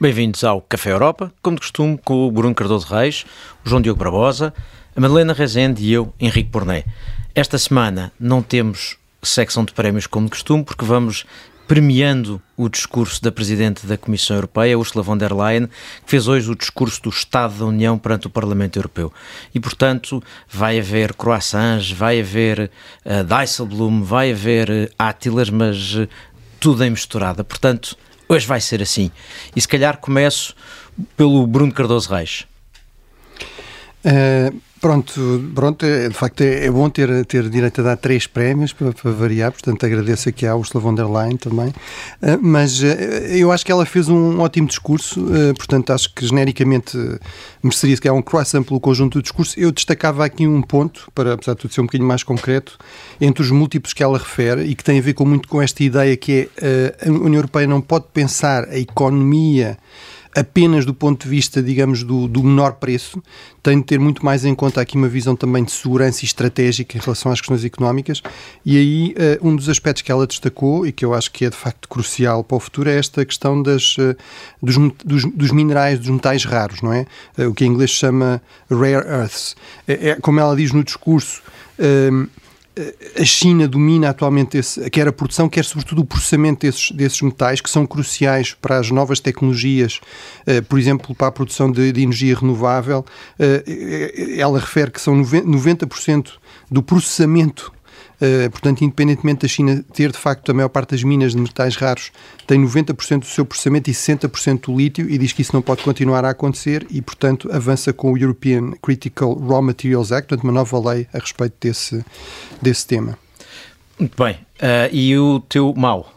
Bem-vindos ao Café Europa, como de costume, com o Bruno Cardoso Reis, o João Diogo Barbosa, a Madalena Rezende e eu, Henrique Porné. Esta semana não temos secção de prémios como de costume, porque vamos premiando o discurso da Presidente da Comissão Europeia, Ursula von der Leyen, que fez hoje o discurso do Estado da União perante o Parlamento Europeu. E, portanto, vai haver croissants, vai haver uh, Dijsselbloem, vai haver uh, Átilas, mas uh, tudo em misturada. Portanto, hoje vai ser assim. E se calhar começo pelo Bruno Cardoso Reis. Uh, Pronto, pronto é, de facto é, é, bom ter, ter direito a dar três prémios para, para, variar, portanto agradeço aqui à Ursula von der Leyen também, uh, mas uh, eu acho que ela fez um ótimo discurso, uh, portanto acho que genericamente mereceria se calhar um croissant pelo conjunto do discurso. Eu destacava aqui um ponto, para apesar de tudo ser um bocadinho mais concreto, entre os múltiplos que ela refere e que tem a ver com, muito com esta ideia que é a União Europeia não pode pensar a economia apenas do ponto de vista, digamos, do, do, menor preço, tem de ter muito mais em conta aqui uma visão também de segurança estratégica em relação às questões económicas. E aí, uh, um dos aspectos que ela destacou e que eu acho que é de facto crucial para o futuro é esta questão das, uh, dos, dos, dos, minerais, dos metais raros, não é? Uh, o que em inglês chama rare earths. É, é como ela diz no discurso a China domina atualmente esse, quer a produção, quer sobretudo o processamento desses, desses metais que são cruciais para as novas tecnologias, uh, por exemplo, para a produção de, de energia renovável. Uh, ela refere que são 90% do processamento portanto, independentemente da China ter de facto a maior parte das minas de metais raros, tem 90% do seu processamento e 60% do lítio e diz que isso não pode continuar a acontecer e, portanto, avança com o European Critical Raw Materials Act, portanto, uma nova lei a respeito desse, desse tema. Muito bem. Uh, e o teu mal?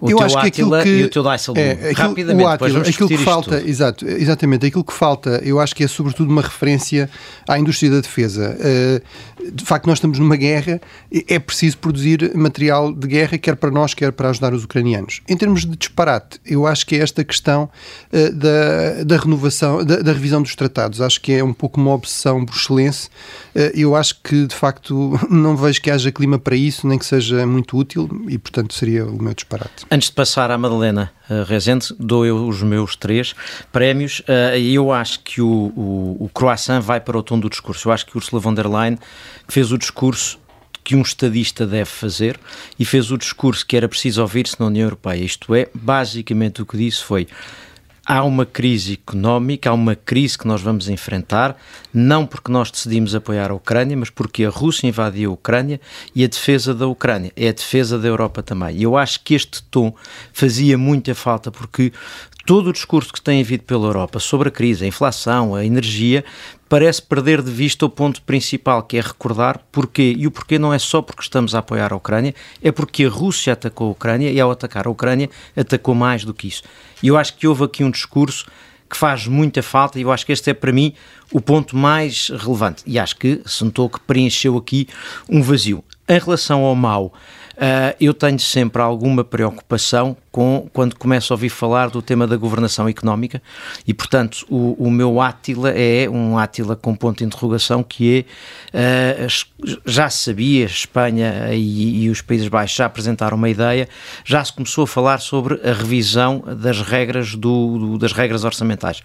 O eu acho que aquilo que e o teu Dijsselbloem. É, aquilo, Rapidamente, o Attila, aquilo que falta, exato, exatamente, aquilo que falta, eu acho que é sobretudo uma referência à indústria da defesa. Uh, de facto, nós estamos numa guerra, é preciso produzir material de guerra, quer para nós, quer para ajudar os ucranianos. Em termos de disparate, eu acho que é esta questão uh, da, da renovação, da, da, revisão dos tratados. Acho que é um pouco uma obsessão bruxelense. Uh, eu acho que, de facto, não vejo que haja clima para isso, nem que seja muito útil, e, portanto, seria o meu disparate. Antes de passar à Madalena uh, Rezende, dou eu os meus três prémios uh, eu acho que o, o, o croissant vai para o tom do discurso. Eu acho que Ursula von der Leyen fez o discurso que um estadista deve fazer e fez o discurso que era preciso ouvir-se na União Europeia. Isto é, basicamente o que disse foi há uma crise económica, há uma crise que nós vamos enfrentar, não porque nós decidimos apoiar a Ucrânia, mas porque a Rússia invadiu a Ucrânia e a defesa da Ucrânia é a defesa da Europa também. E eu acho que este tom fazia muita falta porque todo o discurso que tem havido pela Europa sobre a crise, a inflação, a energia, parece perder de vista o ponto principal, que é recordar porquê. E o porquê não é só porque estamos a apoiar a Ucrânia, é porque a Rússia atacou a Ucrânia e, ao atacar a Ucrânia, atacou mais do que isso. E eu acho que houve aqui um discurso que faz muita falta e eu acho que este é para mim o ponto mais relevante. E acho que se notou que preencheu aqui um vazio. Em relação ao mal, Uh, eu tenho sempre alguma preocupação com quando começo a ouvir falar do tema da governação económica e, portanto, o, o meu Átila é um Átila com ponto de interrogação que é, uh, já sabia, Espanha e, e, os Países Baixos já apresentaram uma ideia, já se começou a falar sobre a revisão das regras, do, do das regras orçamentais.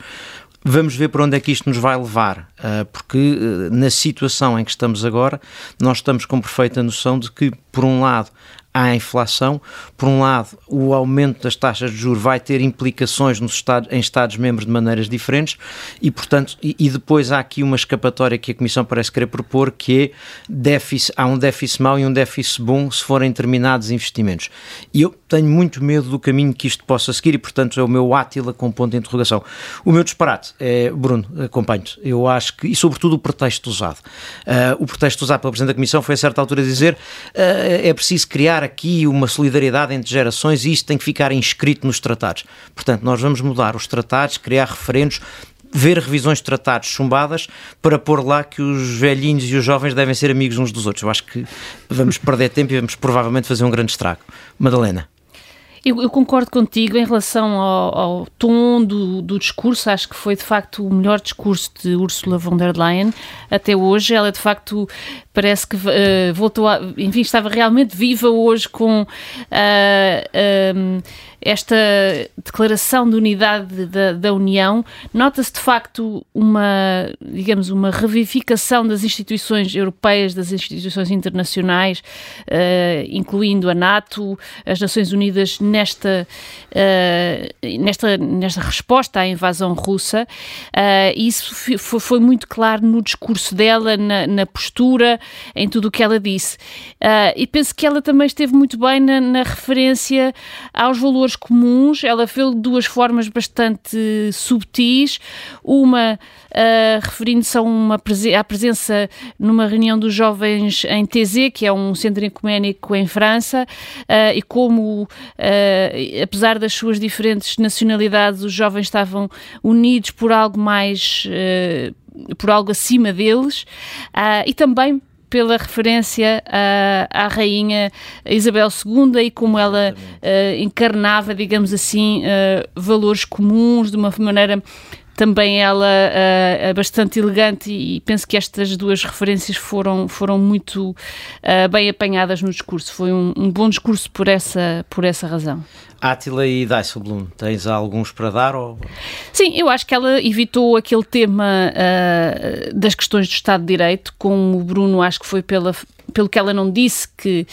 Vamos ver para onde é que isto nos vai levar, ah, porque ah, na situação em que estamos agora, nós estamos com perfeita noção de que, por um lado, à inflação. Por um lado, o aumento das taxas de juros vai ter implicações nos estados, em Estados-membros de maneiras diferentes e, portanto, e, e, depois há aqui uma escapatória que a Comissão parece querer propor, que é déficit, há um déficit mau e um déficit bom se forem determinados investimentos. E eu tenho muito medo do caminho que isto possa seguir e, portanto, é o meu átila com ponto de interrogação. O meu disparate é, Bruno, acompanho-te, eu acho que, e sobretudo o pretexto usado. Uh, o pretexto usado pela Presidente da Comissão foi a certa altura dizer uh, é preciso criar aqui uma solidariedade entre gerações e isto tem que ficar inscrito nos tratados. Portanto, nós vamos mudar os tratados, criar referendos, ver revisões de tratados chumbadas para pôr lá que os velhinhos e os jovens devem ser amigos uns dos outros. Eu acho que vamos perder tempo e vamos provavelmente fazer um grande estrago. Madalena. Eu, eu, concordo contigo em relação ao, ao tom do, do, discurso. Acho que foi de facto o melhor discurso de Ursula von der Leyen até hoje. Ela de facto parece que uh, voltou a, enfim, estava realmente viva hoje com uh, uh, esta declaração de unidade da, da União. Nota-se de facto uma, digamos, uma revivificação das instituições europeias, das instituições internacionais, incluindo a NATO, as Nações Unidas, nesta, nesta, nesta resposta à invasão russa. isso foi, foi muito claro no discurso dela, na, na postura, em tudo o que ela disse. Uh, e penso que ela também esteve muito bem na, na referência aos valores comuns. Ela fez de duas formas bastante subtis. Uma uh, referindo-se a uma à presença numa reunião dos jovens em TZ, que é um centro ecuménico em França, uh, e como, apesar das suas diferentes nacionalidades, os jovens estavam unidos por algo mais por algo acima deles uh, e também pela referência à, à rainha Isabel II e como ela uh, encarnava, digamos assim, uh, valores comuns de uma maneira também ela uh, bastante elegante e, penso que estas duas referências foram, foram muito uh, bem apanhadas no discurso. Foi um, um, bom discurso por essa, por essa razão. Átila e Dijsselbloem, tens alguns para dar? Ou... Sim, eu acho que ela evitou aquele tema uh, das questões do Estado de Direito, com o Bruno acho que foi pela, pelo que ela não disse, que,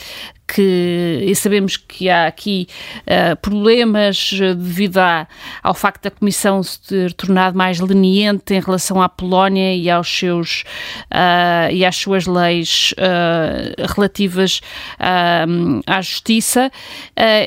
que sabemos que há aqui uh, problemas devido à, ao facto da Comissão se ter tornado mais leniente em relação à Polónia e aos seus uh, e às suas leis uh, relativas à justiça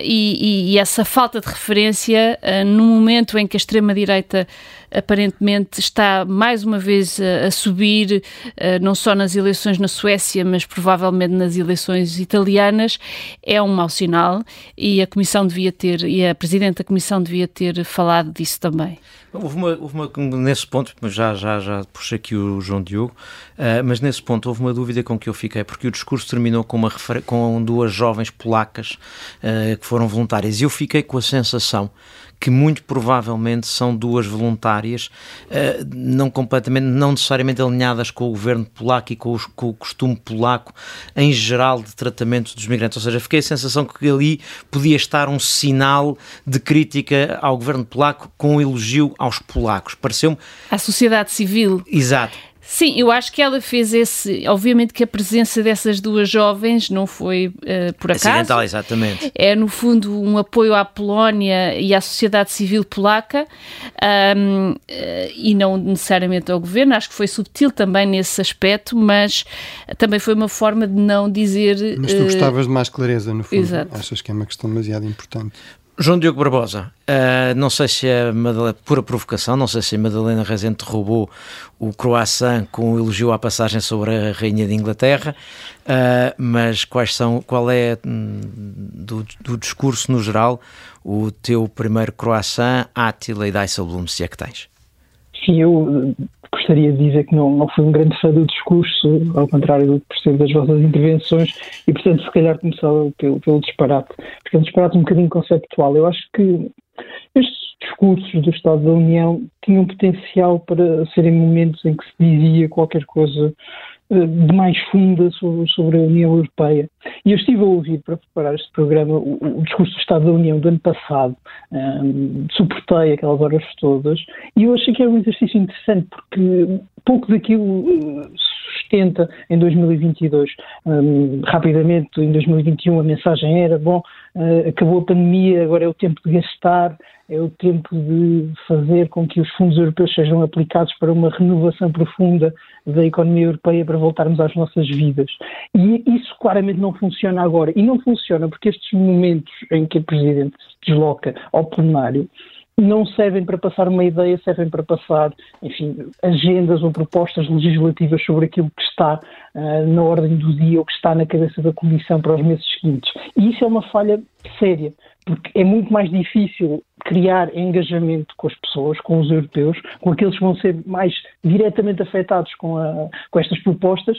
e, e, essa falta de referência no momento em que a extrema-direita aparentemente está mais uma vez a, a subir, uh, não só nas eleições na Suécia, mas provavelmente nas eleições italianas, é um mau sinal e a Comissão devia ter, e a Presidente da Comissão devia ter falado disso também. Houve uma, houve uma nesse ponto, já, já, já puxei aqui o João Diogo, uh, mas nesse ponto houve uma dúvida com que eu fiquei, porque o discurso terminou com, uma, com duas jovens polacas uh, que foram voluntárias e eu fiquei com a sensação que muito provavelmente são duas voluntárias, uh, não completamente, não necessariamente alinhadas com o governo polaco e com, os, com, o costume polaco em geral de tratamento dos migrantes. Ou seja, fiquei a sensação que ali podia estar um sinal de crítica ao governo polaco com um elogio aos polacos. Pareceu-me. À sociedade civil. Exato. Sim, eu acho que ela fez esse. Obviamente que a presença dessas duas jovens não foi uh, por acaso. Acidental, exatamente. É, no fundo, um apoio à Polónia e à sociedade civil polaca um, eh, e não necessariamente ao governo. Acho que foi subtil também nesse aspecto, mas também foi uma forma de não dizer. Mas tu uh, gostavas de mais clareza, no fundo. Exato. Achas que é uma questão demasiado importante. João Diogo Barbosa, uh, não sei se é Madalena, pura provocação, não sei se a Madalena Rezende roubou o croissant com o elogio à passagem sobre a Rainha de Inglaterra, uh, mas quais são, qual é hum, do, do, discurso no geral o teu primeiro croissant, Átila e Dijsselbloem, se é que tens? Sim, eu gostaria de dizer que não, não fui um grande fã do discurso, ao contrário do que percebo das vossas intervenções, e portanto, se calhar começava pelo, pelo disparate, porque é um disparate um bocadinho conceptual. Eu acho que estes discursos do Estado da União tinham potencial para serem momentos em que se dizia qualquer coisa de mais funda sobre, sobre, a União Europeia. E eu estive a ouvir, para preparar este programa, o, o discurso do Estado da União do ano passado, um, suportei aquelas horas todas, e eu achei que era um exercício interessante, porque pouco daquilo uh, sustenta em 2022. Um, rapidamente, em 2021, a mensagem era: bom, uh, acabou a pandemia, agora é o tempo de gastar, é o tempo de fazer com que os fundos europeus sejam aplicados para uma renovação profunda da economia europeia para voltarmos às nossas vidas. E isso claramente não funciona agora. E não funciona porque estes momentos em que o Presidente se desloca ao plenário não servem para passar uma ideia, servem para passar, enfim, agendas ou propostas legislativas sobre aquilo que está uh, na ordem do dia ou que está na cabeça da Comissão para os meses seguintes. E isso é uma falha séria, porque é muito mais difícil criar engajamento com as pessoas, com os europeus, com aqueles que vão ser mais diretamente afetados com, a, com estas propostas,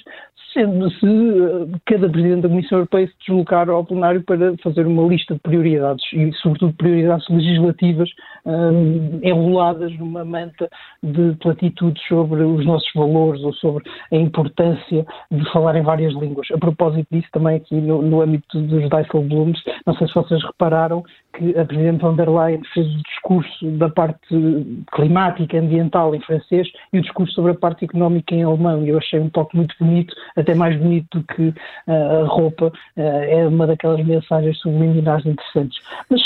sendo se eh, cada Presidente da Comissão Europeia se deslocar ao plenário para fazer uma lista de prioridades e, sobretudo, prioridades legislativas um, enroladas numa manta de platitudes sobre os nossos valores ou sobre a importância de falar em várias línguas. A propósito disso, também aqui no, no âmbito dos Dijsselbloems, não sei se vocês repararam que a Presidente von der Leyen fez o discurso da parte climática, ambiental em francês e o discurso sobre a parte económica em alemão. E eu achei um toque muito bonito, até mais bonito do que uh, a roupa. Uh, é uma daquelas mensagens subliminares interessantes. Mas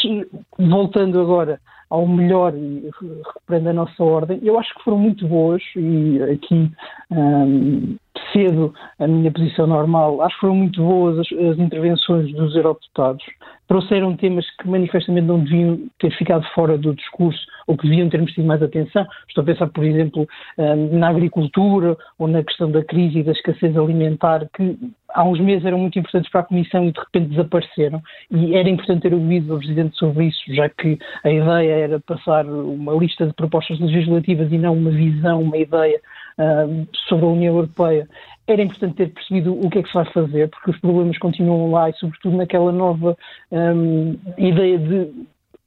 voltando agora ao melhor e recuperando a nossa ordem, eu acho que foram muito boas e aqui um, cedo a minha posição normal, acho que foram muito boas as, as intervenções dos eurodeputados. Trouxeram temas que manifestamente não deviam ter ficado fora do discurso ou que deviam ter merecido mais atenção. Estou a pensar, por exemplo, hum, na agricultura ou na questão da crise e da escassez alimentar, que há uns meses eram muito importantes para a Comissão e de repente desapareceram. E era importante ter ouvido o Presidente sobre isso, já que a ideia era passar uma lista de propostas legislativas e não uma visão, uma ideia uh, sobre a União Europeia. Era importante ter percebido o que é que se vai fazer, porque os problemas continuam lá e, sobretudo, naquela nova um, ideia de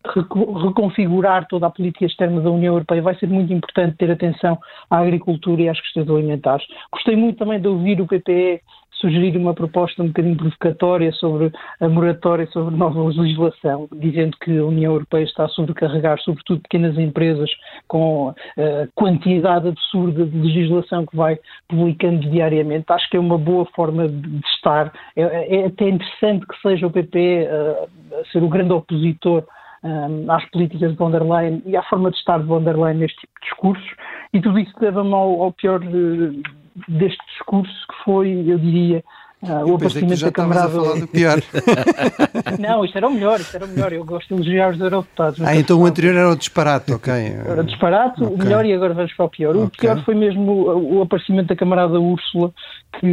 reconfigurar toda a política externa da União Europeia, vai ser muito importante ter atenção à agricultura e às questões alimentares. Gostei muito também de ouvir o PPE sugerir uma proposta um bocadinho provocatória sobre a moratória sobre nova legislação, dizendo que a União Europeia está a sobrecarregar, sobretudo, pequenas empresas com a uh, quantidade absurda de legislação que vai publicando diariamente. Acho que é uma boa forma de, estar. É, é, até interessante que seja o PP uh, eh, a ser o grande opositor um, às políticas de von der Leyen e à forma de estar de von der Leyen neste tipo de discursos, e tudo isso leva-me ao, ao pior uh, deste discurso, que foi, eu diria, ah, o aparecimento da camarada. A falar do pior. não, isto era o melhor, isto era o melhor. Eu gosto de elogiar os eurodeputados. Ah, então o anterior era o disparate, ok. Era o disparate, okay. o melhor e agora vamos para o pior. O okay. pior foi mesmo o, o, aparecimento da camarada Úrsula, que,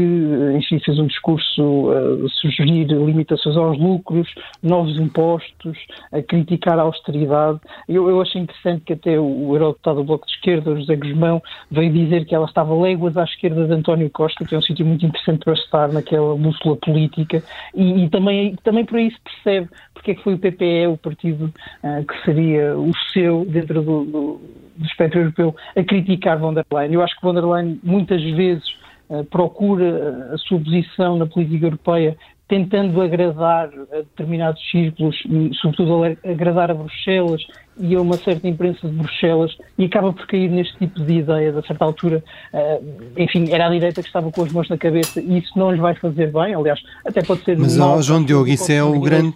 enfim, fez um discurso a sugerir limitações aos lucros, novos impostos, a criticar a austeridade. Eu, eu achei interessante que até o eurodeputado do Bloco de Esquerda, José Guzmão, veio dizer que ela estava léguas à esquerda de António Costa, que é um sítio muito interessante para estar naquele aquela bússola política e, e, também, também por aí se percebe porque é que foi o PPE, o partido uh, que seria o seu dentro do, do, do espectro europeu, a criticar von der Leyen. Eu acho que von der Leyen muitas vezes uh, procura a sua posição na política europeia tentando agradar a determinados círculos e, sobretudo, agradar a Bruxelas e a uma certa imprensa de Bruxelas e acaba por cair neste tipo de ideia, a certa altura, uh, enfim, era a direita que estava com as mãos na cabeça e isso não lhes vai fazer bem, aliás, até pode ser... Mas, ó, João Diogo, isso é o grande...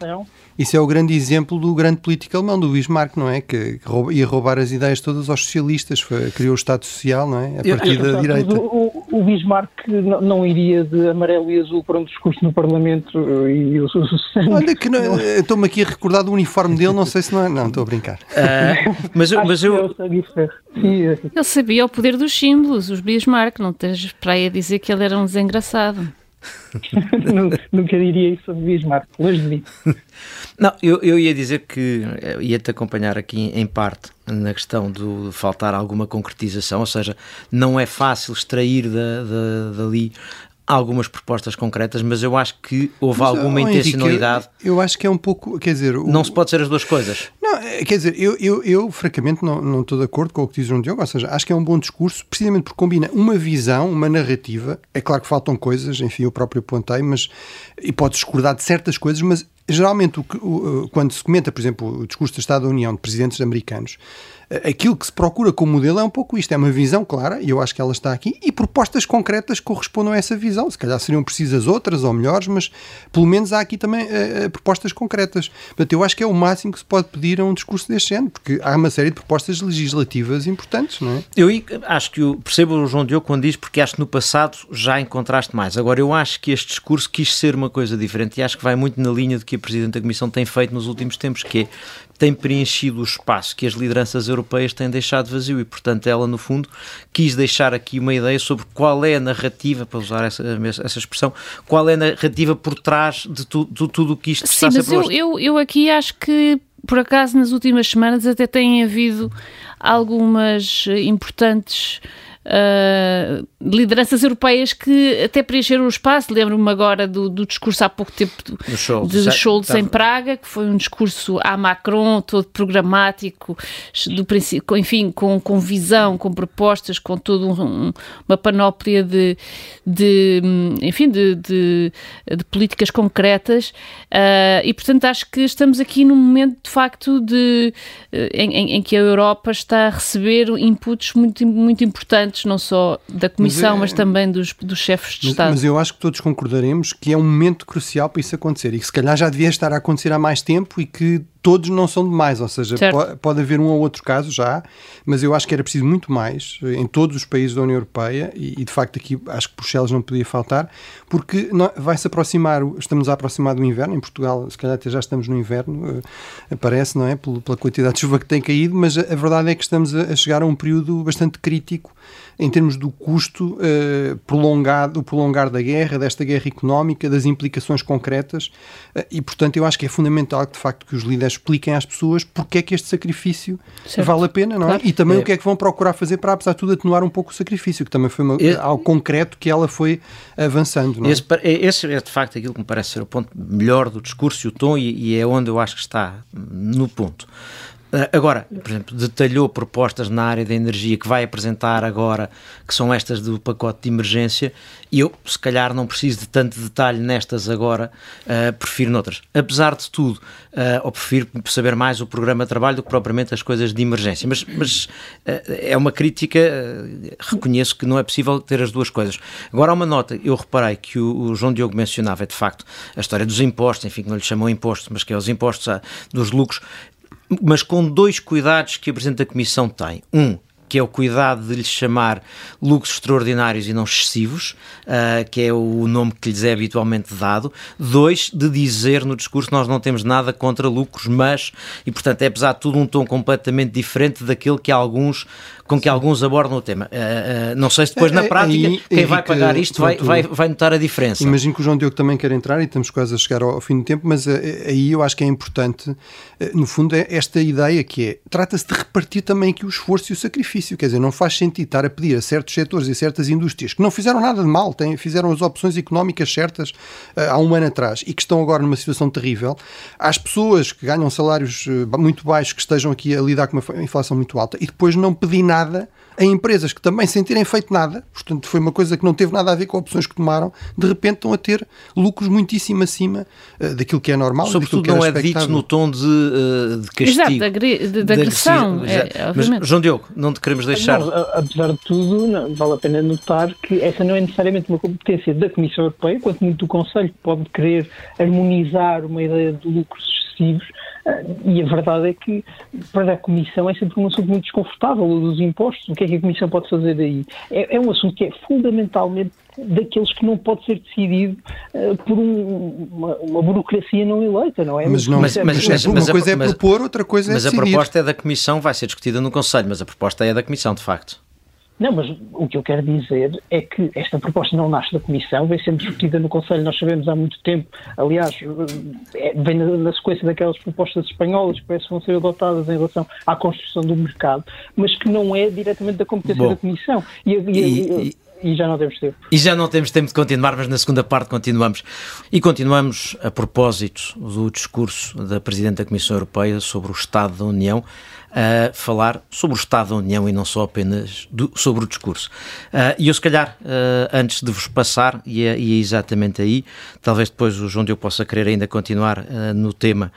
Isso é o grande exemplo do grande político alemão, do Bismarck, não é? Que ia roubar as ideias todas aos socialistas, foi, criou o Estado Social, não é? A partir da direita. O, o, Bismarck não, não, iria de amarelo e azul para um discurso no Parlamento e o Olha que estou-me aqui a recordar do uniforme dele, não sei se não é. Não, estou a brincar. Uh, mas, mas eu. Ele sabia o poder dos símbolos, os Bismarck, não tens para aí a dizer que ele era um desengraçado. Nunca diria isso sobre Bismarck, longe de mim. Não, eu, eu ia dizer que eh, ia-te acompanhar aqui em parte na questão de faltar alguma concretização, ou seja, não é fácil extrair da, da, dali algumas propostas concretas, mas eu acho que houve mas, alguma oh, intencionalidade. Henrique, eu, eu, acho que é um pouco, quer dizer... O... Não se pode ser as duas coisas. Não, é, quer dizer, eu, eu, eu francamente não, não estou de acordo com o que diz o João Diogo, ou seja, acho que é um bom discurso, precisamente porque combina uma visão, uma narrativa, é claro que faltam coisas, enfim, eu próprio apontei, mas, e pode discordar de certas coisas, mas geralmente o, o, quando se comenta, por exemplo, o discurso do Estado da União de presidentes americanos, aquilo que se procura como modelo é um pouco isto, é uma visão clara, e eu acho que ela está aqui, e propostas concretas que correspondam a essa visão. Se calhar seriam precisas outras ou melhores, mas pelo menos há aqui também uh, propostas concretas. Portanto, eu acho que é o máximo que se pode pedir a um discurso deste género, porque há uma série de propostas legislativas importantes, não é? Eu acho que eu percebo o João Diogo quando diz, porque acho que no passado já encontraste mais. Agora, eu acho que este discurso quis ser uma coisa diferente e acho que vai muito na linha do que a Presidente da Comissão tem feito nos últimos tempos, que é tem preenchido o espaço que as lideranças europeias têm deixado vazio e, portanto, ela, no fundo, quis deixar aqui uma ideia sobre qual é a narrativa, para usar essa, essa expressão, qual é a narrativa por trás de, tu, de tudo o que isto Sim, está a ser mas eu, eu, eu aqui acho que por acaso, nas últimas semanas até têm havido algumas importantes uh, lideranças europeias que até preencheram o espaço. Lembro-me agora do, do, discurso há pouco tempo do, de Scholz em Praga, que foi um discurso à Macron, todo programático, do princípio, enfim, com, com visão, com propostas, com toda um, uma panóplia de, de enfim, de, de, de, políticas concretas. Uh, e, portanto, acho que estamos aqui num momento, de facto, de, em, em, em que a Europa está a receber inputs muito, muito importantes não só da Comissão, mas, é, mas também dos, dos chefes de mas, Estado. Mas eu acho que todos concordaremos que é um momento crucial para isso acontecer e que se calhar já devia estar a acontecer há mais tempo e que todos não são demais, ou seja, pode, pode, haver um ou outro caso já, mas eu acho que era preciso muito mais em todos os países da União Europeia e, e de facto aqui acho que Bruxelas não podia faltar, porque vai-se aproximar, estamos a aproximar do inverno, em Portugal se calhar até já estamos no inverno, uh, parece, não é, pela, quantidade de chuva que tem caído, mas a, a verdade é que estamos a, a chegar a um período bastante crítico em termos do custo uh, prolongado, o prolongar da guerra, desta guerra económica, das implicações concretas, uh, e portanto eu acho que é fundamental que de facto que os líderes expliquem às pessoas porque é que este sacrifício certo. vale a pena, não é? Claro. E também é. o que é que vão procurar fazer para, apesar de tudo, atenuar um pouco o sacrifício, que também foi uma, é. algo concreto que ela foi avançando. Não é? Esse, esse, é de facto aquilo que me parece ser o ponto melhor do discurso e o tom, e, e é onde eu acho que está no ponto. Ah, agora, por exemplo, detalhou propostas na área da energia que vai apresentar agora, que são estas do pacote de emergência, e eu, se calhar, não preciso de tanto detalhe nestas agora, uh, prefiro noutras. Apesar de tudo, uh, ou prefiro saber mais o programa de trabalho do que propriamente as coisas de emergência. Mas, mas uh, é uma crítica, reconheço que não é possível ter as duas coisas. Agora, há uma nota, eu reparei que o, o João Diogo mencionava, é de facto, a história dos impostos, enfim, que não lhe chamam impostos, mas que é os impostos dos lucros mas com dois cuidados que a Presidente da Comissão tem. Um, que é o cuidado de lhes chamar lucros extraordinários e não excessivos, uh, que é o nome que lhes é habitualmente dado. Dois, de dizer no discurso nós não temos nada contra lucros, mas, e portanto é apesar de tudo um tom completamente diferente daquele que alguns com que alguns abordam o tema. Uh, uh, não sei se depois na prática aí, quem vai pagar isto vai, vai, vai notar a diferença. Imagino que o João Diogo também quer entrar e estamos quase a chegar ao, ao fim do tempo, mas uh, aí eu acho que é importante, no fundo, é esta ideia que é, trata-se de repartir também aqui o esforço e o sacrifício, quer dizer, não faz sentido estar a pedir a certos setores e certas indústrias que não fizeram nada de mal, têm, fizeram as opções económicas certas há um ano atrás e que estão agora numa situação terrível, às pessoas que ganham salários muito baixos, que estejam aqui a lidar com uma inflação muito alta e depois não pedir nada a empresas que também sem terem feito nada, portanto foi uma coisa que não teve nada a ver com opções que tomaram, de repente estão a ter lucros muitíssimo acima uh, daquilo que é normal. Sobretudo não é dito no tom de, uh, de castigo. Exato, de, de, de agressão. É, Mas, João Diogo, não te queremos deixar... Não, apesar de tudo, não, vale a pena notar que essa não é necessariamente uma competência da Comissão Europeia, quanto muito do Conselho, que pode querer harmonizar uma ideia de lucros excessivos, e a verdade é que para a Comissão é sempre um assunto muito desconfortável, o dos impostos. O que é que a Comissão pode fazer aí? É, é um assunto que é fundamentalmente daqueles que não pode ser decidido uh, por um, uma, uma, burocracia não eleita, não é? Mas, não, mas, mas, mas uma coisa é propor, outra coisa é Mas decidir. a proposta é da Comissão, vai ser discutida no Conselho, mas a proposta é da Comissão, de facto. Não, mas o que eu quero dizer é que esta proposta não nasce da Comissão, vem sendo discutida no Conselho, nós sabemos há muito tempo, aliás, é, vem na, na, sequência daquelas propostas espanholas que parece que vão ser adotadas em relação à construção do mercado, mas que não é diretamente da competência Bom, da Comissão. E, e, e, e já não temos tempo. E já não temos tempo de continuar, mas na segunda parte continuamos. E continuamos a propósito do discurso da Presidente da Comissão Europeia sobre o Estado da União a falar sobre o Estado da União e não só apenas do, sobre o discurso. Uh, e eu, se calhar, uh, antes de vos passar, e é, e é, exatamente aí, talvez depois o João Diogo possa querer ainda continuar uh, no tema,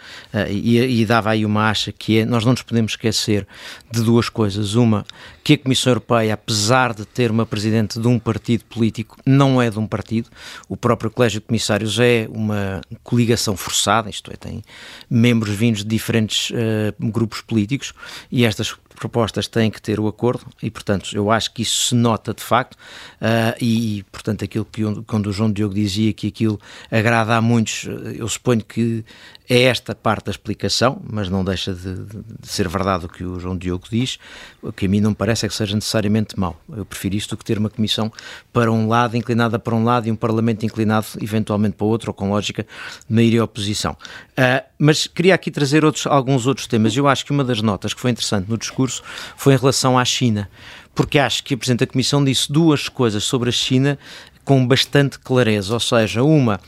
e, e, dava aí uma acha que é, nós não nos podemos esquecer de duas coisas. Uma, que a Comissão Europeia, apesar de ter uma presidente de um partido político, não é de um partido. O próprio Colégio de Comissários é uma coligação forçada, isto é, tem membros vindos de diferentes grupos políticos e estas propostas têm que ter o acordo e, portanto, eu acho que isso se nota de facto uh, e, portanto, aquilo que quando o João Diogo dizia que aquilo agrada a muitos, eu suponho que é esta parte da explicação, mas não deixa de, de, ser verdade o que o João Diogo diz, o que a mim não me parece é que seja necessariamente mau. Eu prefiro isto do que ter uma comissão para um lado, inclinada para um lado, e um Parlamento inclinado eventualmente para o outro, ou com lógica de maioria oposição. Uh, mas queria aqui trazer outros, alguns outros temas. Eu acho que uma das notas que foi interessante no discurso foi em relação à China, porque acho que a Presidente da Comissão disse duas coisas sobre a China com bastante clareza, ou seja, uma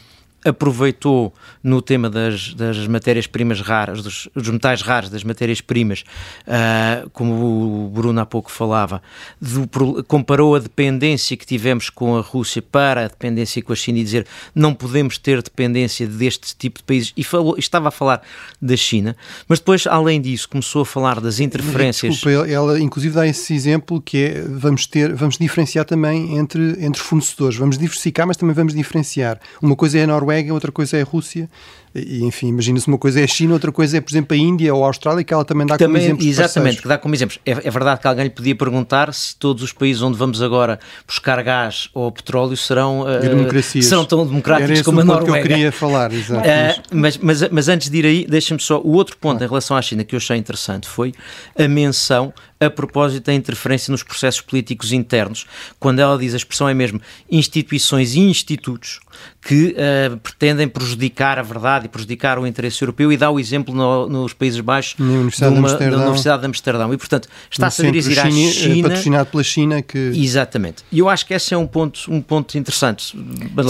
aproveitou no tema das, das matérias-primas raras, dos, dos, metais raros, das matérias-primas, uh, como o Bruno há pouco falava, do, comparou a dependência que tivemos com a Rússia para a dependência com a China e dizer não podemos ter dependência deste tipo de países e falou, estava a falar da China, mas depois, além disso, começou a falar das interferências. Desculpa, ela inclusive dá esse exemplo que é vamos ter, vamos diferenciar também entre, entre fornecedores, vamos diversificar, mas também vamos diferenciar. Uma coisa é a Noruega Noruega, outra coisa é a Rússia, e, enfim, imagina-se uma coisa é a China, outra coisa é, por exemplo, a Índia ou a Austrália, que ela também dá também, como exemplos Exatamente, que dá como exemplos. É, é, verdade que alguém lhe podia perguntar se todos os países onde vamos agora buscar gás ou petróleo serão, uh, serão tão democráticos como a Noruega. que eu queria falar, exato. Uh, mas, mas, mas antes de ir aí, deixa-me só, o outro ponto ah. em relação à China que eu achei interessante foi a menção a propósito da interferência nos processos políticos internos, quando ela diz a expressão é mesmo instituições e institutos que uh, pretendem prejudicar a verdade e prejudicar o interesse europeu e dá o exemplo no, nos Países Baixos da Universidade, de, uma, de da Universidade de Amsterdão. E, portanto, está-se a dirigir à China, China... Patrocinado pela China que... Exatamente. E eu acho que esse é um ponto, um ponto interessante.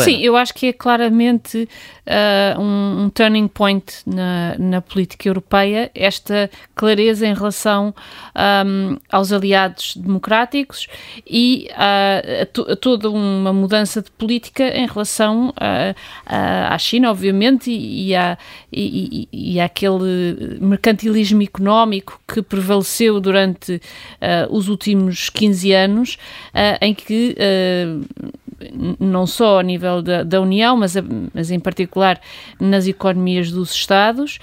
Sim, eu acho que é claramente uh, um, um, turning point na, na política europeia, esta clareza em relação um, aos aliados democráticos e uh, a, to, a, toda uma mudança de política em relação a, à China, obviamente, e, e, a, e, e àquele mercantilismo económico que prevaleceu durante uh, os últimos 15 anos, em que não só a nível da, da União, mas, mas em particular nas economias dos Estados,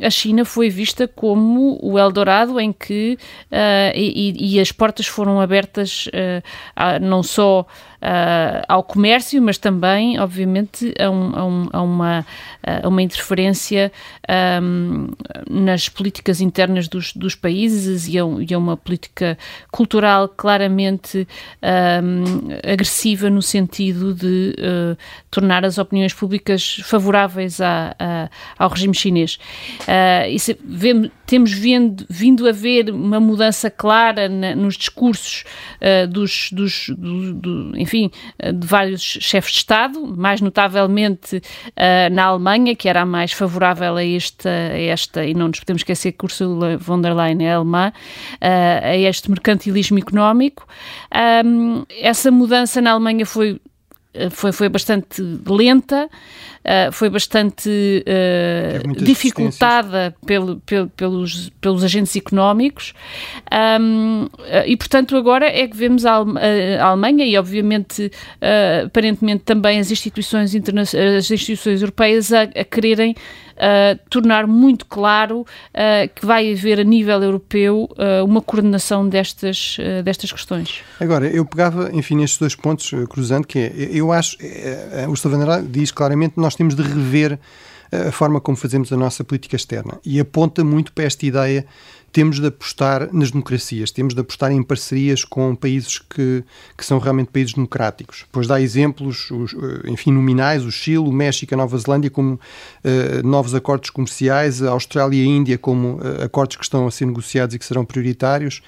a China foi vista como o Eldorado em que uh, e, e, as portas foram abertas uh, não só uh, ao comércio, mas também, obviamente, a, um, a, um, a uma, a uma interferência um, nas políticas internas dos, dos países e a, e a, uma política cultural claramente agressiva no sentido de uh, tornar as opiniões públicas favoráveis a, ao regime chinês. Uh, isso, vemos, temos vindo, vindo a ver uma mudança clara na, nos discursos uh, dos, dos do, do, enfim, uh, de vários chefes de Estado, mais notavelmente uh, na Alemanha, que era a mais favorável a esta, a esta e não nos podemos esquecer que Ursula von der Leyen é alemã, a este mercantilismo económico. Essa mudança na Alemanha foi foi, foi bastante lenta, uh, foi bastante uh, dificultada pelo, pelo, pelos, pelos agentes económicos. Um, e, portanto, agora é que vemos a, Alemanha e, obviamente, aparentemente também as instituições, as instituições europeias a, a quererem tornar muito claro que vai haver a nível europeu uma coordenação destas, destas questões. Agora, eu pegava, enfim, nestes dois pontos, cruzando, que é, eu acho, o Stavaner diz claramente que nós temos de rever a forma como fazemos a nossa política externa e aponta muito para esta ideia temos de apostar nas democracias, temos de apostar em parcerias com países que, que são realmente países democráticos. Pois dá exemplos, os, eh, enfim, nominais, o Chile, o México, a Nova Zelândia como uh, novos acordos comerciais, a Austrália e a Índia como uh, acordos que estão a ser negociados e que serão prioritários.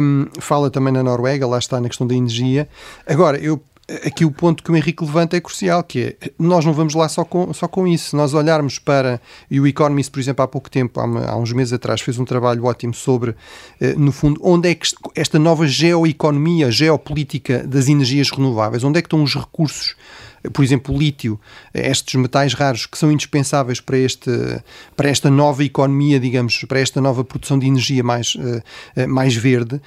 Um, fala também na Noruega, lá está na questão da energia. Agora, eu aqui o ponto que o Henrique levanta é crucial, que é, nós não vamos lá só com, só com isso. Se nós olharmos para, e o Economist, por exemplo, há pouco tempo, há, uma, há uns meses atrás, fez um trabalho ótimo sobre, eh, no fundo, onde é que esta nova geoeconomia, geopolítica das energias renováveis, onde é que estão os recursos por exemplo, o lítio, estes metais raros que são indispensáveis para, este, para esta nova economia, digamos, para esta nova produção de energia mais, mais verde,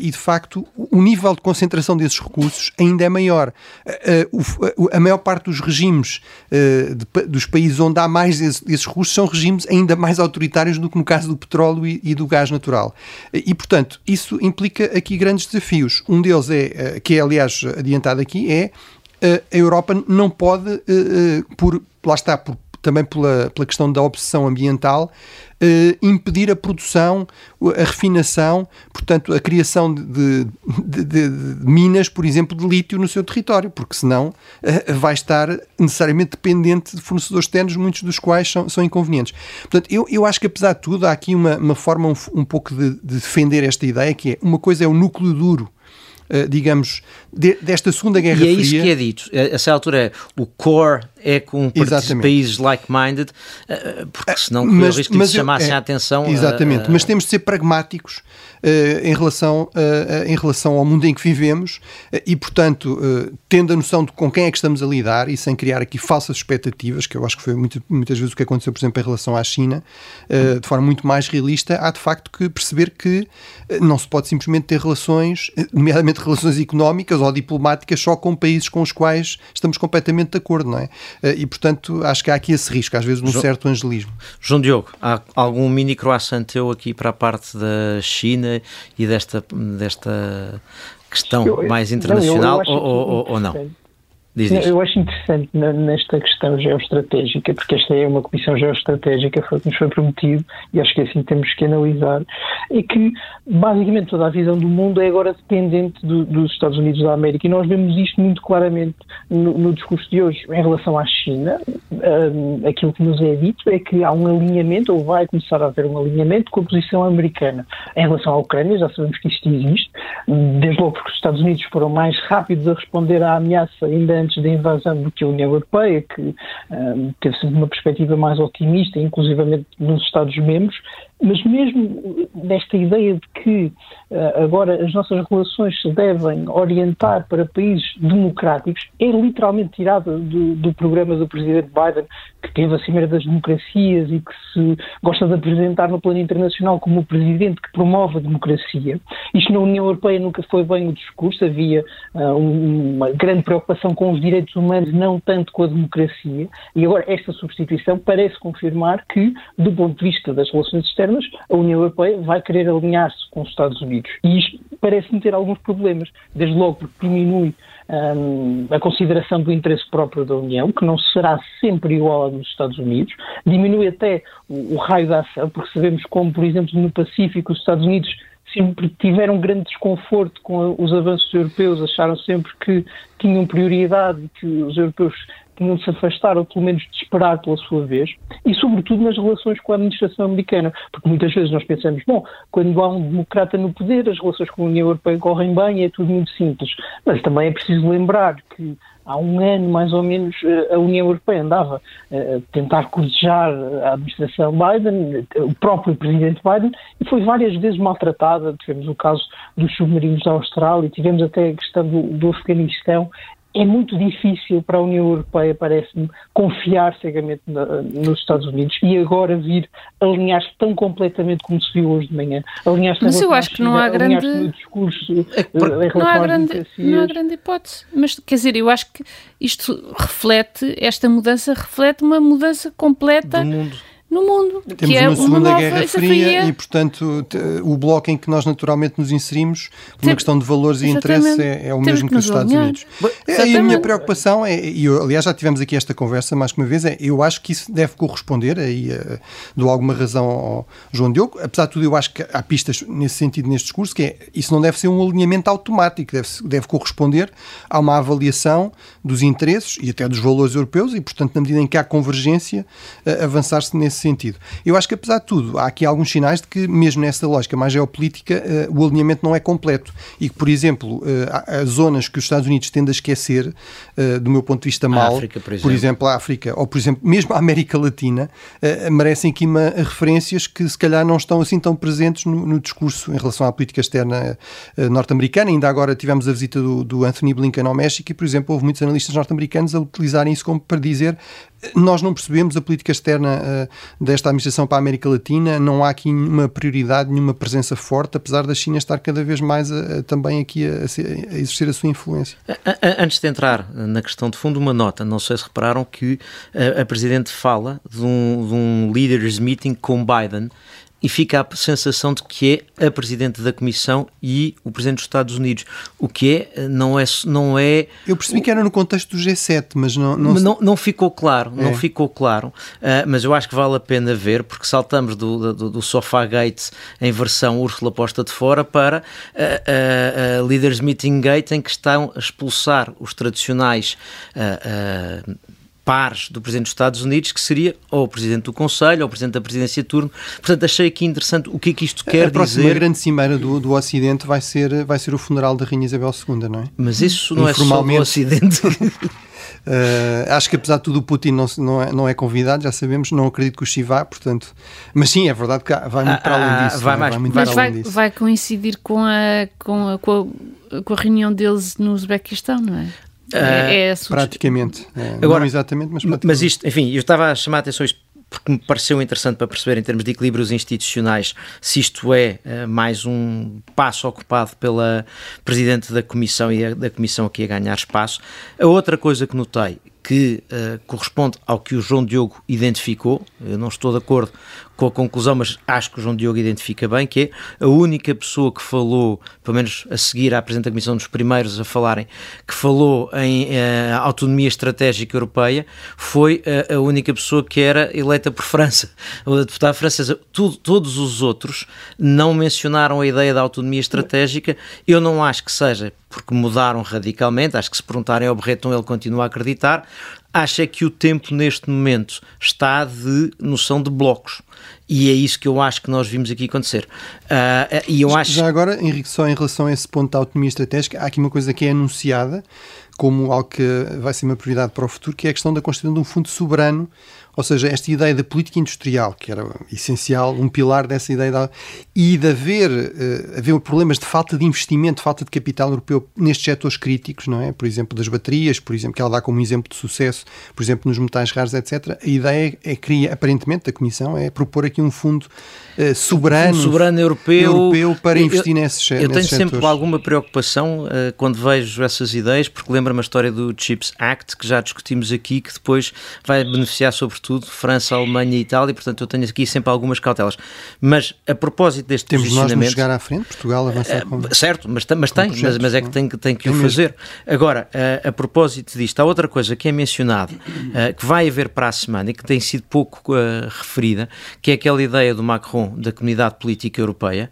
e de facto o nível de concentração desses recursos ainda é maior. A maior parte dos regimes dos países onde há mais esses recursos são regimes ainda mais autoritários do que no caso do petróleo e do gás natural. E, portanto, isso implica aqui grandes desafios. Um deles é, eh, que é aliás adiantado aqui, é eh, a Europa não pode, eh, por, lá está, por, também pela, pela questão da obsessão ambiental, eh, impedir a produção, a refinação, portanto, a criação de, de, de, de, minas, por exemplo, de lítio no seu território, porque senão eh, vai estar necessariamente dependente de fornecedores externos, muitos dos quais são, são inconvenientes. Portanto, eu, eu acho que apesar de tudo, há aqui uma, uma forma um, um pouco de, de defender esta ideia, que é uma coisa é o núcleo duro digamos, de, desta Segunda Guerra Fria. E é isso que é dito. A essa altura é o core é com países like-minded, uh, porque senão mas, o risco de chamassem é, a atenção. Exatamente, uh, mas temos de ser pragmáticos em, relação, uh, em relação ao mundo em que vivemos e, portanto, tendo a noção de com quem é que estamos a lidar e sem criar aqui falsas expectativas, que eu acho que foi muito, muitas vezes o que aconteceu, por exemplo, em relação à China, de forma muito mais realista, há de facto que perceber que não se pode simplesmente ter relações, nomeadamente relações económicas ou diplomáticas, só com países com os quais estamos completamente de acordo, não é? E, portanto, acho que há aqui esse risco, às vezes, de um certo angelismo. João Diogo, há algum mini croissant teu aqui para a parte da China e desta, desta questão eu, mais internacional não, ou, ou, ou, não? Diz, diz. Eu acho interessante nesta questão geoestratégica, porque esta é uma comissão geoestratégica, foi que nos foi prometido, e acho que assim temos que analisar, é que basicamente toda a visão do mundo é agora dependente do, dos Estados Unidos da América, e nós vemos isto muito claramente no, no discurso de hoje. Em relação à China, um, aquilo que nos é dito é que há um alinhamento, ou vai começar a haver um alinhamento com a posição americana. Em relação à Ucrânia, já sabemos que isto existe, desde logo porque os Estados Unidos foram mais rápidos a responder à ameaça ainda antes antes da invasão do que a União Europeia, que um, teve sempre uma perspectiva mais otimista, inclusivamente nos Estados-membros, mas mesmo nesta ideia de que uh, agora as nossas relações se devem orientar para países democráticos, é literalmente tirada do, do, programa do presidente Biden, que teve a Cimeira das Democracias e que se gosta de apresentar no plano internacional como o presidente que promove a democracia. Isto na União Europeia nunca foi bem o discurso, havia uh, uma grande preocupação com os direitos humanos, não tanto com a democracia, e agora esta substituição parece confirmar que, do ponto de vista das relações externas, externas, a União Europeia vai querer alinhar-se com os Estados Unidos. E isto parece-me ter alguns problemas, desde logo porque diminui um, a consideração do interesse próprio da União, que não será sempre igual ao dos Estados Unidos, diminui até o, o raio da ação, porque sabemos como, por exemplo, no Pacífico, os Estados Unidos sempre tiveram grande desconforto com os avanços europeus, acharam sempre que tinham prioridade e que os europeus tinham de se afastar ou pelo menos de esperar pela sua vez, e sobretudo nas relações com a administração americana, porque muitas vezes nós pensamos, bom, quando há um democrata no poder, as relações com a União Europeia correm bem e é tudo muito simples. Mas também é preciso lembrar que há um ano, mais ou menos, eh, a União Europeia andava eh, a tentar cortejar a administração Biden, o próprio presidente Biden, e foi várias vezes maltratada. Tivemos o caso dos submarinos da Austrália, tivemos até a questão do, do Afeganistão, é muito difícil para a União Europeia, parece-me, confiar cegamente na, nos Estados Unidos e agora vir alinhar-se tão completamente como se viu hoje de manhã. Alinhar-se Mas eu acho que não há grande. No discurso, é não, há grande, não há grande hipótese. Mas quer dizer, eu acho que isto reflete, esta mudança reflete uma mudança completa. Do mundo no mundo. Temos é uma Segunda uma Guerra Fria e, portanto, o bloco em que nós naturalmente nos inserimos, por uma questão de valores e interesses, é, é o mesmo que, que os Estados alinhar. Unidos. É, e a minha preocupação é, e eu, aliás já tivemos aqui esta conversa mais que uma vez, é eu acho que isso deve corresponder, aí uh, dou alguma razão ao João Diogo, apesar de tudo eu acho que há pistas nesse sentido neste discurso, que é, isso não deve ser um alinhamento automático, deve, deve corresponder a uma avaliação dos interesses e até dos valores europeus e, portanto, na medida em que há convergência, uh, avançar-se nesse nesse sentido. Eu acho que, apesar de tudo, há aqui alguns sinais de que, mesmo nessa lógica mais geopolítica, uh, o alinhamento não é completo e que, por exemplo, uh, há, zonas que os Estados Unidos tendem a esquecer, uh, do meu ponto de vista, mal, África, por, exemplo. por exemplo, a África, ou, por exemplo, mesmo a América Latina, merecem aqui uma, referências que, se calhar, não estão assim tão presentes no, no discurso em relação à política externa norte-americana. Ainda agora tivemos a visita do, do Anthony Blinken ao México e, por exemplo, houve muitos analistas norte-americanos a utilizarem isso como para dizer nós não percebemos a política externa uh, desta administração para a América Latina, não há aqui nenhuma prioridade, nenhuma presença forte, apesar da China estar cada vez mais a, a, também aqui a, a, exercer a sua influência. Antes de entrar na questão de fundo, uma nota, não sei se repararam que a, Presidente fala de um, de um leaders meeting com Biden e fica a sensação de que é a Presidente da Comissão e o Presidente dos Estados Unidos, o que é, não é... Não é Eu percebi que era no contexto do G7, mas não... Não, não, não ficou claro, é. não ficou claro, uh, mas eu acho que vale a pena ver, porque saltamos do, do, do Sofá Gate em versão Úrsula posta de fora para a uh, uh, Leaders Meeting Gate, em que estão a expulsar os tradicionais pares do Presidente dos Estados Unidos, que seria ou o Presidente do Conselho ou o Presidente da Presidência de turno. Portanto, achei aqui interessante o que é que isto quer dizer. A próxima dizer. grande cimeira do, do Ocidente vai ser, vai ser o funeral da Rainha Isabel II, não é? Mas isso não é só do Ocidente. Uh, acho que apesar de tudo o Putin não, não, é, não é convidado, já sabemos, não acredito que o Xi vá, portanto, mas sim, é verdade que vai muito para além ah, disso. Vai, mais, vai, muito mas vai, disso. vai coincidir com a, com, a, com, a, com a reunião deles no Uzbequistão, não é? É, é praticamente. É, Agora, não exatamente, mas praticamente. Mas isto, enfim, eu estava a chamar a atenção isto porque me pareceu interessante para perceber, em termos de equilíbrios institucionais, se isto é uh, mais um passo ocupado pela Presidente da Comissão e a, da Comissão aqui a ganhar espaço. A outra coisa que notei, que uh, corresponde ao que o João Diogo identificou, eu não estou de acordo com a conclusão, mas acho que o João Diogo identifica bem, que é a única pessoa que falou, pelo menos a seguir à Presidente da Comissão, dos primeiros a falarem, que falou em uh, autonomia estratégica europeia, foi uh, a única pessoa que era eleita por França, a deputada francesa. Tudo, todos os outros não mencionaram a ideia da autonomia estratégica. Eu não acho que seja porque mudaram radicalmente, acho que se perguntarem ao Berreton ele continua a acreditar, acha que o tempo neste momento está de noção de blocos. E é isso que eu acho que nós vimos aqui acontecer. Uh, e eu acho... Já agora, Henrique, só em relação a esse ponto da autonomia estratégica, há aqui uma coisa que é anunciada como algo que vai ser uma prioridade para o futuro, que é a questão da constituição de um fundo soberano ou seja, esta ideia da política industrial, que era essencial, um pilar dessa ideia, da, e de haver, uh, haver problemas de falta de investimento, falta de capital europeu nestes setores críticos, não é? Por exemplo, das baterias, por exemplo, que ela dá como exemplo de sucesso, por exemplo, nos metais raros, etc. A ideia é, é aparentemente, da Comissão, é propor aqui um fundo uh, soberano, um soberano europeu, europeu para investir eu, nesses, eu, eu tenho sempre setores. alguma preocupação uh, quando vejo essas ideias, porque lembra-me a história do Chips Act, que já discutimos aqui, que depois vai beneficiar sobretudo tudo, França, Alemanha e Itália, portanto eu tenho aqui sempre algumas cautelas. Mas a propósito deste Temos posicionamento... de chegar à frente, Portugal avançar com... Uh, certo, mas, mas tem, mas, mas, é que tem, tem que o fazer. Agora, uh, a propósito disto, há outra coisa que é mencionado, uh, que vai haver para a semana e que tem sido pouco referida, que é aquela ideia do Macron da Comunidade Política Europeia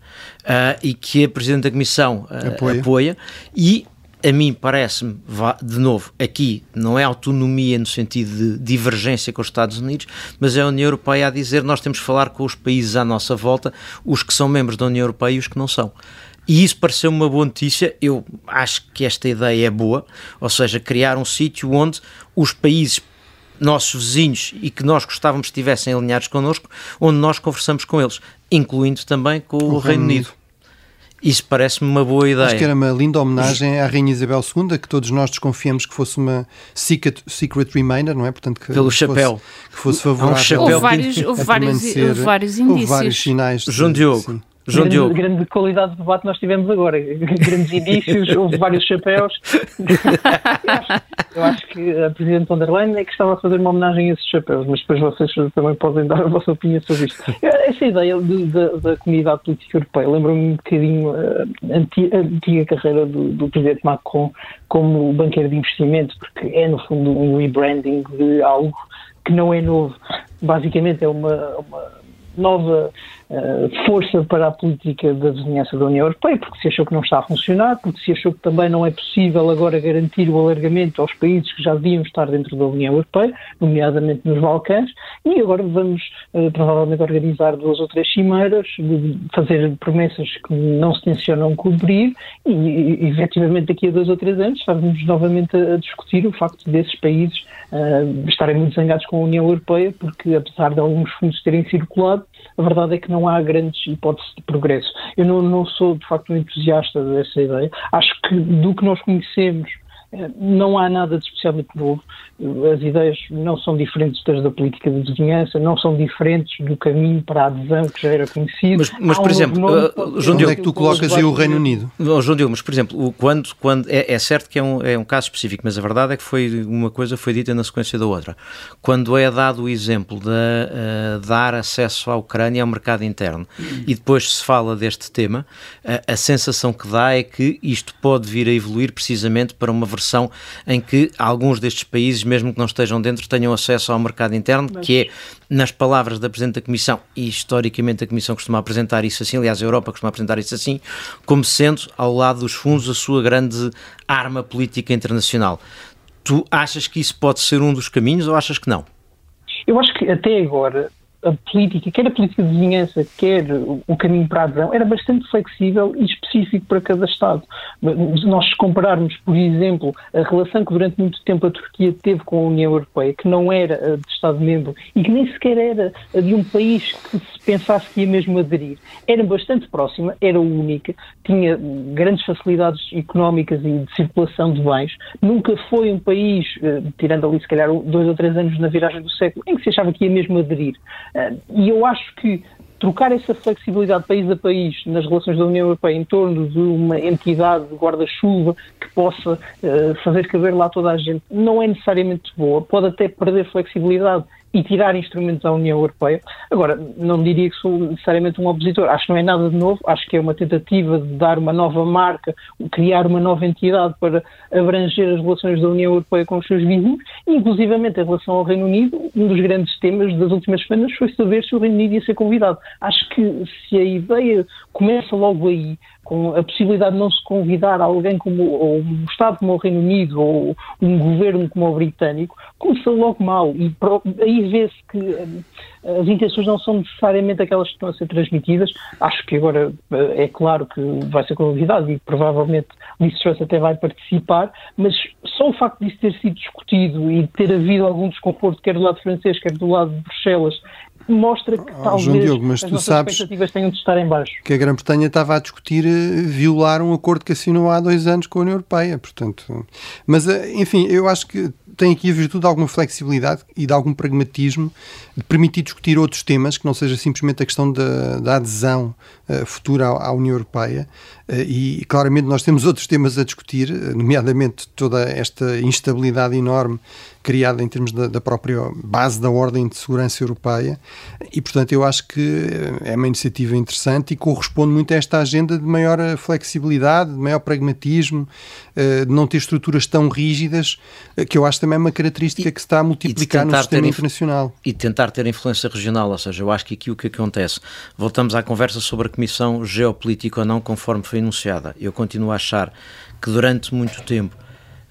e que a Presidente da Comissão apoia. apoia e a mim parece-me, de novo, aqui não é autonomia no sentido de divergência com os Estados Unidos, mas é a União Europeia a dizer nós temos que falar com os países à nossa volta, os que são membros da União Europeia e os que não são. E isso pareceu uma boa notícia. Eu acho que esta ideia é boa, ou seja, criar um sítio onde os países nossos vizinhos e que nós gostávamos que estivessem alinhados connosco, onde nós conversamos com eles, incluindo também com o, o Reino Unido. Isso parece-me uma boa ideia. Acho que era uma linda homenagem à Rainha Isabel II, que todos nós desconfiamos que fosse uma secret, secret remainder, não é? Portanto, que Pelo chapéu. Que fosse favorável. Um chapéu houve vários, houve vários, houve vários indícios. Houve vários sinais. João Diogo. Sim. João grande, grande qualidade de debate nós tivemos agora. Grandes indícios, houve vários chapéus. eu, acho, eu, acho, que a Presidente von der Leyen é que estava a fazer uma homenagem a esses chapéus, mas depois vocês também podem dar a vossa opinião sobre isto. Essa ideia de, de, da comunidade política europeia lembra-me um bocadinho a antiga, a antiga carreira do, do Presidente Macron como banqueiro de investimento, porque é, no fundo, um rebranding de algo que não é novo. Basicamente, é uma, uma nova uh, força para a política da vizinhança da União Europeia, porque se achou que não está a funcionar, porque se achou que também não é possível agora garantir o alargamento aos países que já deviam estar dentro da União Europeia, nomeadamente nos Balcãs, e agora vamos uh, provavelmente organizar duas ou três cimeiras, fazer promessas que não se tencionam cumprir e, e, efetivamente daqui a dois ou três anos estávamos novamente a, a discutir o facto desses países uh, estarem muito zangados com a União Europeia, porque apesar de alguns fundos terem circulado, a verdade é que não há grandes hipóteses de progresso. Eu não, não sou, de facto, um entusiasta dessa ideia. Acho que do que nós conhecemos não há nada de especialmente novo. As ideias não são diferentes das da política de vizinhança, não são diferentes do caminho para a adesão que já era conhecido. Mas, mas por um exemplo, uh, João Diogo, onde é que tu colocas aí o Reino Unido? Oh, João Diogo, mas por exemplo, quando, quando é, é, certo que é um, é um caso específico, mas a verdade é que foi uma coisa foi dita na sequência da outra. Quando é dado o exemplo de uh, dar acesso à Ucrânia ao mercado interno e depois se fala deste tema, uh, a sensação que dá é que isto pode vir a evoluir precisamente para uma versão em que alguns destes países, mesmo que não estejam dentro, tenham acesso ao mercado interno, Mas... que é, nas palavras da Presidente da Comissão, e historicamente a Comissão costuma apresentar isso assim, aliás, a Europa costuma apresentar isso assim, como sendo, ao lado dos fundos, a sua grande arma política internacional. Tu achas que isso pode ser um dos caminhos ou achas que não? Eu acho que até agora a política, quer a política de vizinhança, quer o caminho para a adesão, era bastante flexível e específico para cada Estado. Se nós compararmos, por exemplo, a relação que durante muito tempo a Turquia teve com a União Europeia, que não era de Estado-membro e que nem sequer era de um país que se pensasse que ia mesmo aderir, era bastante próxima, era única, tinha grandes facilidades económicas e de circulação de bens, nunca foi um país, eh, tirando ali se calhar dois ou três anos na viragem do século, em que se achava que ia mesmo aderir. E eu acho que trocar essa flexibilidade país a país nas relações da União Europeia em torno de uma entidade de guarda-chuva que possa uh, fazer caber lá toda a gente não é necessariamente boa. Pode até perder flexibilidade e tirar instrumentos à União Europeia. Agora, não diria que sou necessariamente um opositor. Acho que não é nada de novo. Acho que é uma tentativa de dar uma nova marca, criar uma nova entidade para abranger as relações da União Europeia com os seus vizinhos. Inclusivamente, em relação ao Reino Unido, um dos grandes temas das últimas semanas foi saber se o Reino Unido ia ser convidado. Acho que se a ideia começa logo aí, com a possibilidade de não se convidar alguém como ou um Estado como o Reino Unido ou um governo como o britânico, começou logo mal. E aí vê-se que hum, as intenções não são necessariamente aquelas que estão a ser transmitidas. Acho que agora eh, é claro que vai ser convidado e provavelmente Liz Truss até vai participar, mas só o facto disso ter sido discutido e ter havido algum desconforto, quer do lado francês, quer do lado de Bruxelas, mostra que oh, talvez João Diogo, mas as tu sabes expectativas tenham de estar em baixo. Que a Grã-Bretanha estava a discutir eh, violar um acordo que assinou há dois anos com a União Europeia, portanto... Mas, eh, enfim, eu acho que tem aqui a virtude de alguma flexibilidade e de algum pragmatismo de permitir discutir outros temas que não seja simplesmente a questão da, da adesão uh, futura à, à, União Europeia e claramente nós temos outros temas a discutir, nomeadamente toda esta instabilidade enorme criada em termos da, da, própria base da ordem de segurança europeia e, portanto, eu acho que é uma iniciativa interessante e corresponde muito a esta agenda de maior flexibilidade, de maior pragmatismo, eh, de não ter estruturas tão rígidas, eh, que eu acho também uma característica e, que se está a multiplicar no sistema internacional. E tentar ter influência regional, ou seja, eu acho que aqui o que acontece, voltamos à conversa sobre a Comissão Geopolítica ou não, conforme foi enunciada. Eu continuo a achar que durante muito tempo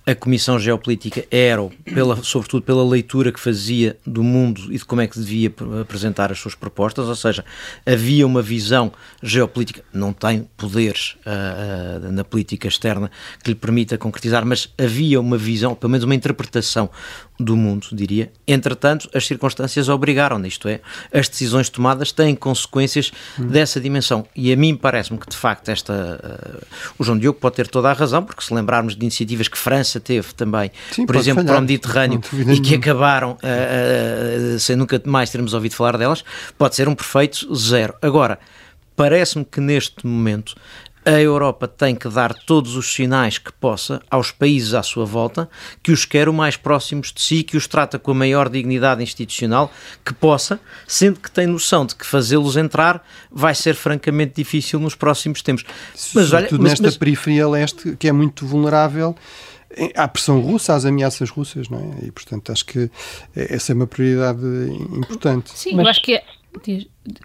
a Comissão Geopolítica era, pela, sobretudo pela leitura que fazia do mundo e de como é que devia apresentar as suas propostas, ou seja, havia uma visão geopolítica, não tem poderes uh, uh, na política externa que lhe permita concretizar, mas havia uma visão, pelo menos uma interpretação do mundo, diria. Entretanto, as circunstâncias obrigaram, isto é, as decisões tomadas têm consequências hum. dessa dimensão. E a mim parece-me que, de facto, esta. Uh, o João Diogo pode ter toda a razão, porque se lembrarmos de iniciativas que França teve também, Sim, por exemplo, falhar. para o Mediterrâneo, e que acabaram uh, uh, sem nunca mais termos ouvido falar delas, pode ser um perfeito zero. Agora, parece-me que neste momento a Europa tem que dar todos os sinais que possa aos países à sua volta, que os quer o mais próximos de si, que os trata com a maior dignidade institucional que possa, sendo que tem noção de que fazê-los entrar vai ser francamente difícil nos próximos tempos. Mas olha, mas, nesta mas... periferia leste que é muito vulnerável à pressão russa, às ameaças russas, não é? E portanto acho que essa é uma prioridade importante. Sim, mas... eu acho que é...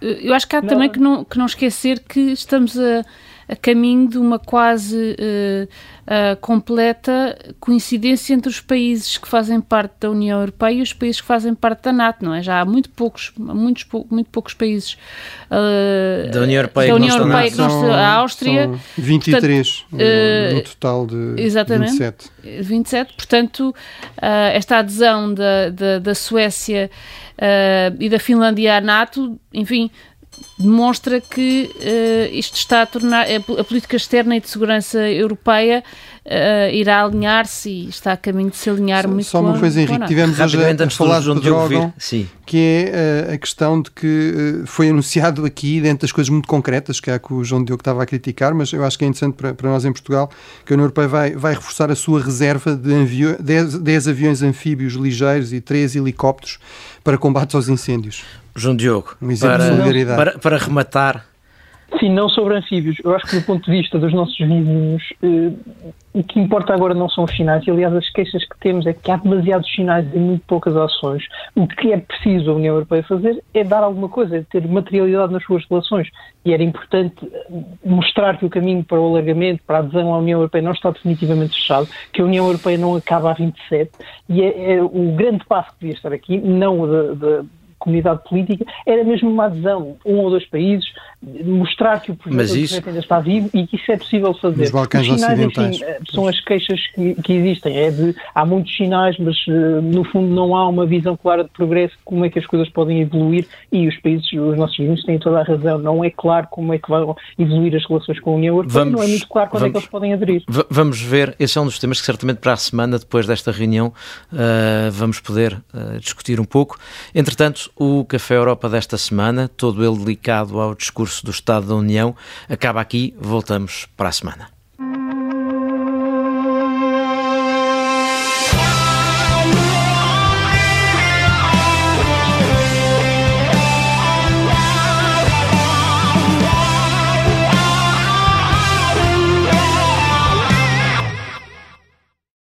eu acho que há não. também que não, que não esquecer que estamos a a caminho de uma quase uh, uh, completa coincidência entre os países que fazem parte da União Europeia e os países que fazem parte da NATO, não é? Já há muito poucos, muitos, muito poucos países uh, da União Europeia, da União Europeia que não estão, a Áustria. São 23 portanto, no total de exatamente, 27. 27, portanto, esta adesão da, da, da Suécia e da Finlândia à NATO, enfim, demonstra que uh, isto está a tornar a, política externa e de segurança europeia uh, irá alinhar-se e está a caminho de se alinhar só, muito Só uma coisa, Henrique, tivemos hoje a, a falar de Pedrógão, que é uh, a questão de que foi anunciado aqui, dentro das coisas muito concretas, que é a que o João Diogo estava a criticar, mas eu acho que é interessante para, para nós em Portugal, que a União Europeia vai, vai reforçar a sua reserva de 10, aviões anfíbios ligeiros e 3 helicópteros para combates aos incêndios. João Diogo, um para, para, para rematar. Sim, não sobre anfíbios. Eu acho que do ponto de vista dos nossos vizinhos, eh, o que importa agora não são os sinais, aliás as queixas que temos é que há demasiados sinais e muito poucas ações. O que é preciso a União Europeia fazer é dar alguma coisa, é ter materialidade nas suas relações. E era importante mostrar que o caminho para o alargamento, para a adesão à União Europeia não está definitivamente fechado, que a União Europeia não acaba a 27, e é, é o grande passo que devia estar aqui, não o da comunidade política, era mesmo uma adesão, um ou dois países, mostrar que o projeto, isso... ainda está vivo e que isso é possível fazer. Os Balcãs Os sinais, enfim, são as queixas que, que, existem. É de, há muitos sinais, mas eh, no fundo não há uma visão clara de progresso, como é que as coisas podem evoluir e os países, os nossos vizinhos têm toda a razão. Não é claro como é que vão evoluir as relações com a União Europeia, vamos, não é muito claro quando vamos, é que eles podem aderir. Vamos ver, esse é um dos temas que certamente para a semana, depois desta reunião, uh, vamos poder uh, discutir um pouco. Entretanto, o Café Europa desta semana, todo ele dedicado ao discurso do Estado da União, acaba aqui. Voltamos para a semana.